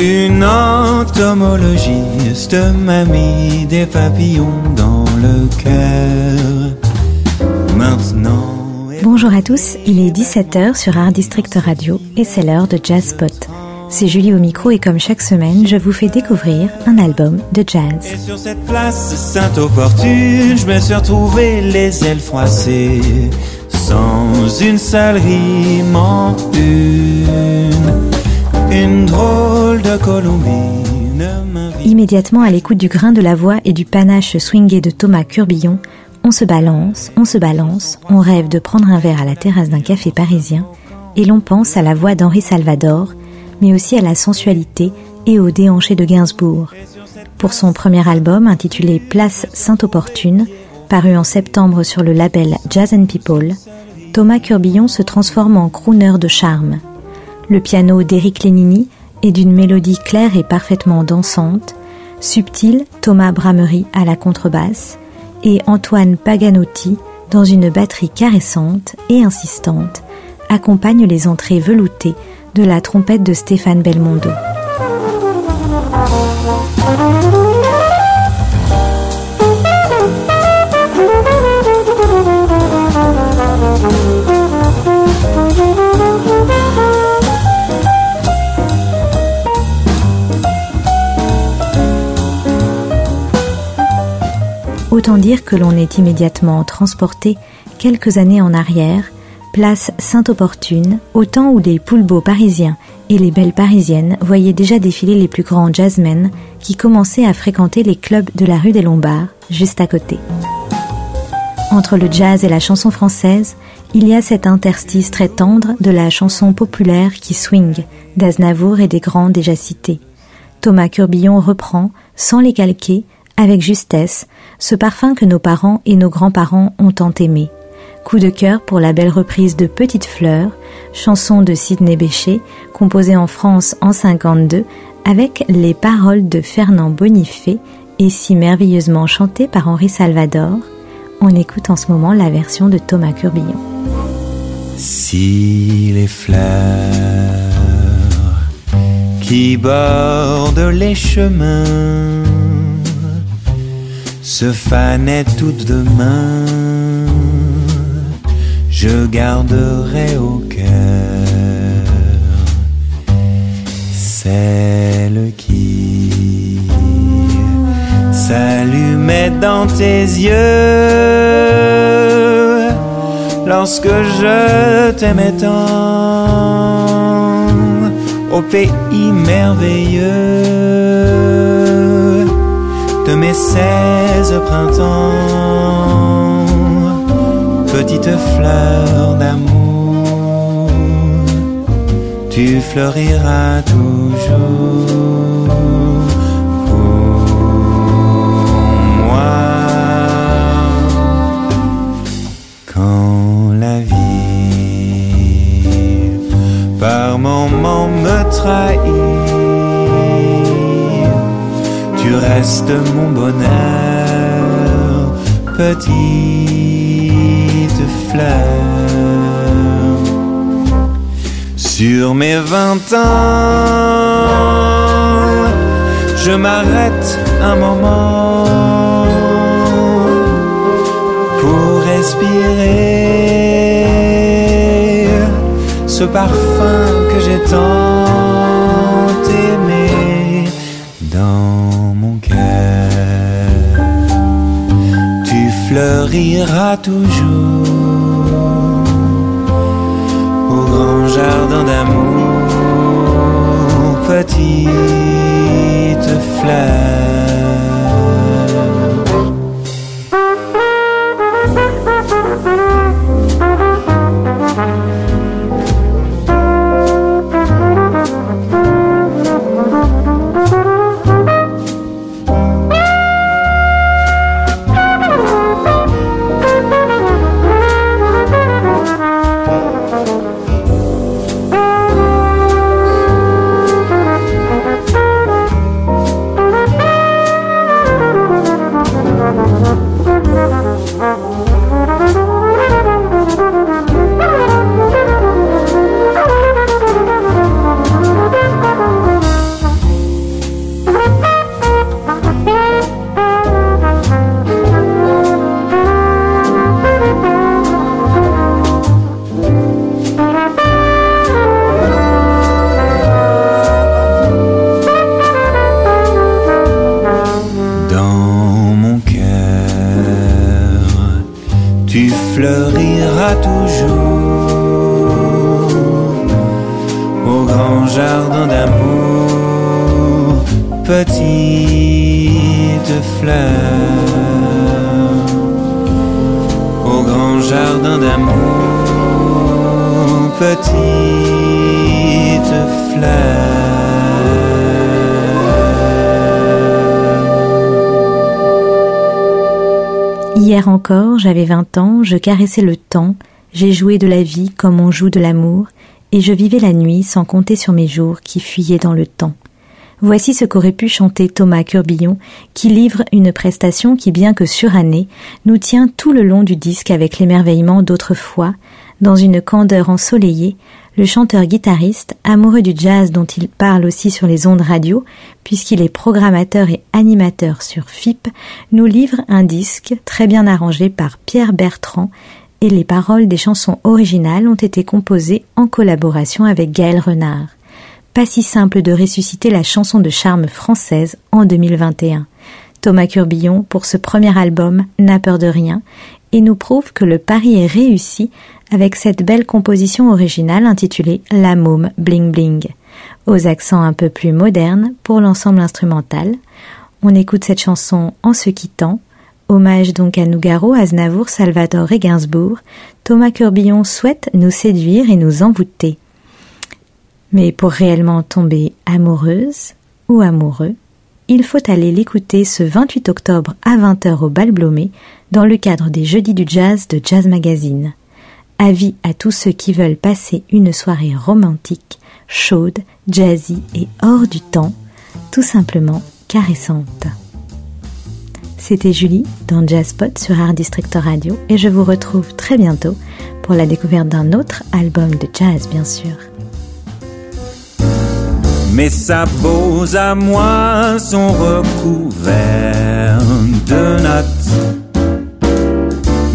Une entomologiste m'a mis des papillons dans le cœur. Maintenant. Bonjour à tous, il est 17h sur Art District Radio et c'est l'heure de Jazz Spot. C'est Julie au micro et comme chaque semaine, je vous fais découvrir un album de jazz. Et sur cette place Sainte-Opportune, je me suis retrouvé les ailes froissées, sans une seule rime en une. Une drôle de colombine. Immédiatement à l'écoute du grain de la voix et du panache swingé de Thomas Curbillon, on se balance, on se balance, on rêve de prendre un verre à la terrasse d'un café parisien et l'on pense à la voix d'Henri Salvador, mais aussi à la sensualité et au déhanché de Gainsbourg. Pour son premier album intitulé Place Sainte-Opportune, paru en septembre sur le label Jazz People, Thomas Curbillon se transforme en crooner de charme. Le piano d'Éric Lénini est d'une mélodie claire et parfaitement dansante, subtil Thomas Bramery à la contrebasse et Antoine Paganotti dans une batterie caressante et insistante accompagne les entrées veloutées de la trompette de Stéphane Belmondo. Autant dire que l'on est immédiatement transporté quelques années en arrière, place Sainte-Opportune, au temps où les poulbeaux parisiens et les belles parisiennes voyaient déjà défiler les plus grands jazzmen qui commençaient à fréquenter les clubs de la rue des Lombards, juste à côté. Entre le jazz et la chanson française, il y a cet interstice très tendre de la chanson populaire qui swing, d'Aznavour et des grands déjà cités. Thomas Curbillon reprend, sans les calquer, avec justesse, ce parfum que nos parents et nos grands-parents ont tant aimé. Coup de cœur pour la belle reprise de Petite Fleur, chanson de Sidney Bechet, composée en France en 52, avec les paroles de Fernand Bonifay et si merveilleusement chantée par Henri Salvador. On écoute en ce moment la version de Thomas Curbillon. Si les fleurs qui bordent les chemins se fanaient toutes demain, je garderai au cœur celle qui s'allumait dans tes yeux lorsque je t'aimais tant. Au pays merveilleux de mes seize printemps, petite fleur d'amour, tu fleuriras toujours pour moi. Quand la vie par moments me trahit, tu restes mon bonheur, petite fleur. Sur mes vingt ans, je m'arrête un moment pour respirer ce parfum que j'ai tant fleuriras toujours au grand jardin d'amour, petite fleur. Petite fleur. Hier encore, j'avais vingt ans, je caressais le temps, j'ai joué de la vie comme on joue de l'amour, et je vivais la nuit sans compter sur mes jours qui fuyaient dans le temps. Voici ce qu'aurait pu chanter Thomas Curbillon, qui livre une prestation qui, bien que surannée, nous tient tout le long du disque avec l'émerveillement d'autrefois, dans une candeur ensoleillée, le chanteur-guitariste, amoureux du jazz dont il parle aussi sur les ondes radio, puisqu'il est programmateur et animateur sur FIP, nous livre un disque très bien arrangé par Pierre Bertrand et les paroles des chansons originales ont été composées en collaboration avec Gaël Renard. Pas si simple de ressusciter la chanson de charme française en 2021. Thomas Curbillon, pour ce premier album, n'a peur de rien et nous prouve que le pari est réussi avec cette belle composition originale intitulée La Môme Bling Bling. Aux accents un peu plus modernes pour l'ensemble instrumental, on écoute cette chanson en se quittant. Hommage donc à Nougaro, Aznavour, Salvatore et Gainsbourg. Thomas Curbillon souhaite nous séduire et nous envoûter. Mais pour réellement tomber amoureuse ou amoureux, il faut aller l'écouter ce 28 octobre à 20h au Bal dans le cadre des Jeudis du Jazz de Jazz Magazine. Avis à tous ceux qui veulent passer une soirée romantique, chaude, jazzy et hors du temps, tout simplement caressante. C'était Julie dans Jazzpot sur Art District Radio et je vous retrouve très bientôt pour la découverte d'un autre album de jazz bien sûr. Mes sabots à moi sont recouverts de notes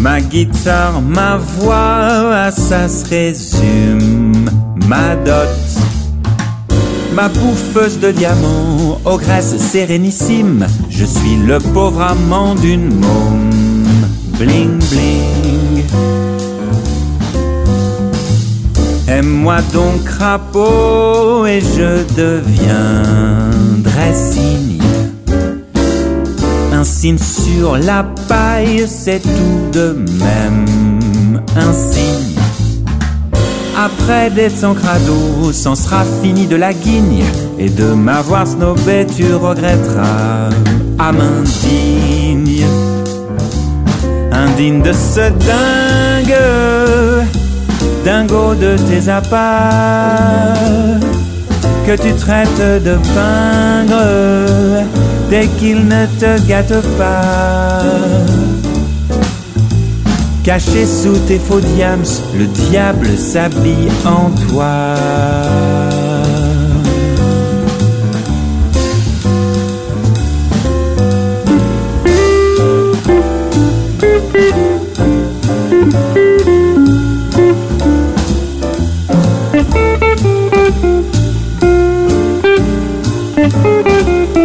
Ma guitare, ma voix, ça se résume ma dot. Ma bouffeuse de diamants, aux graisses sérénissimes, je suis le pauvre amant d'une môme. Bling bling. Aime-moi donc crapaud et je deviendrai cynique un signe sur la paille, c'est tout de même un signe. Après d'être sans crado, s'en sera fini de la guigne et de m'avoir snobé, tu regretteras. âme indigne, indigne de ce dingue, dingo de tes appâts que tu traites de pingre dès qu'il ne te gâte pas. Caché sous tes faux diams, le diable s'habille en toi.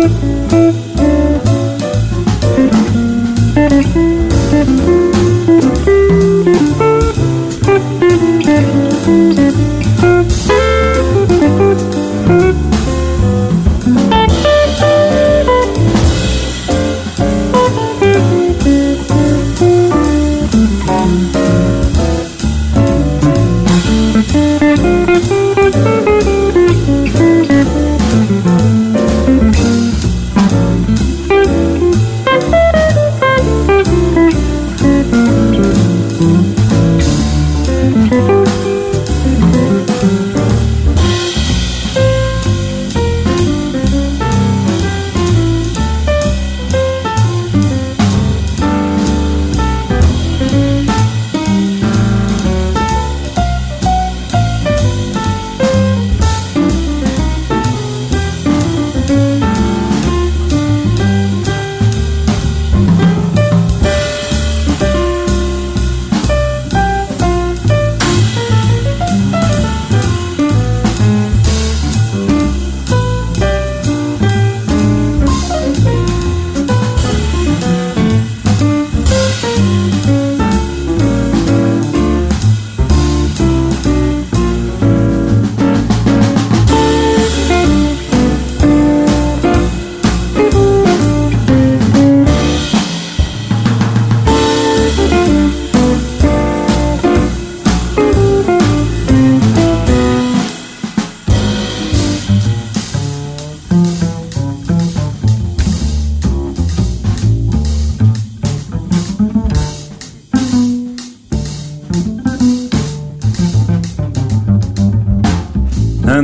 thank you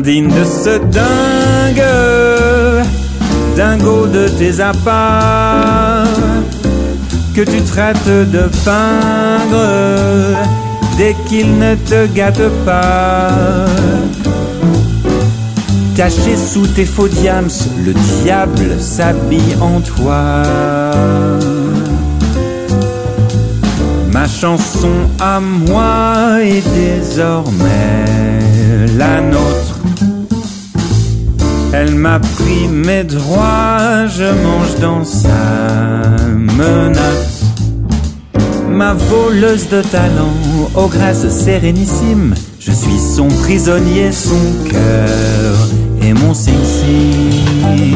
indigne de ce dingue, dingo de tes appâts, que tu traites de pingre dès qu'il ne te gâte pas. Caché sous tes faux diams, le diable s'habille en toi. Ma chanson à moi est désormais la nôtre. Elle m'a pris mes droits, je mange dans sa menotte. Ma voleuse de talent, aux grâces sérénissimes, je suis son prisonnier, son cœur et mon sing-sing.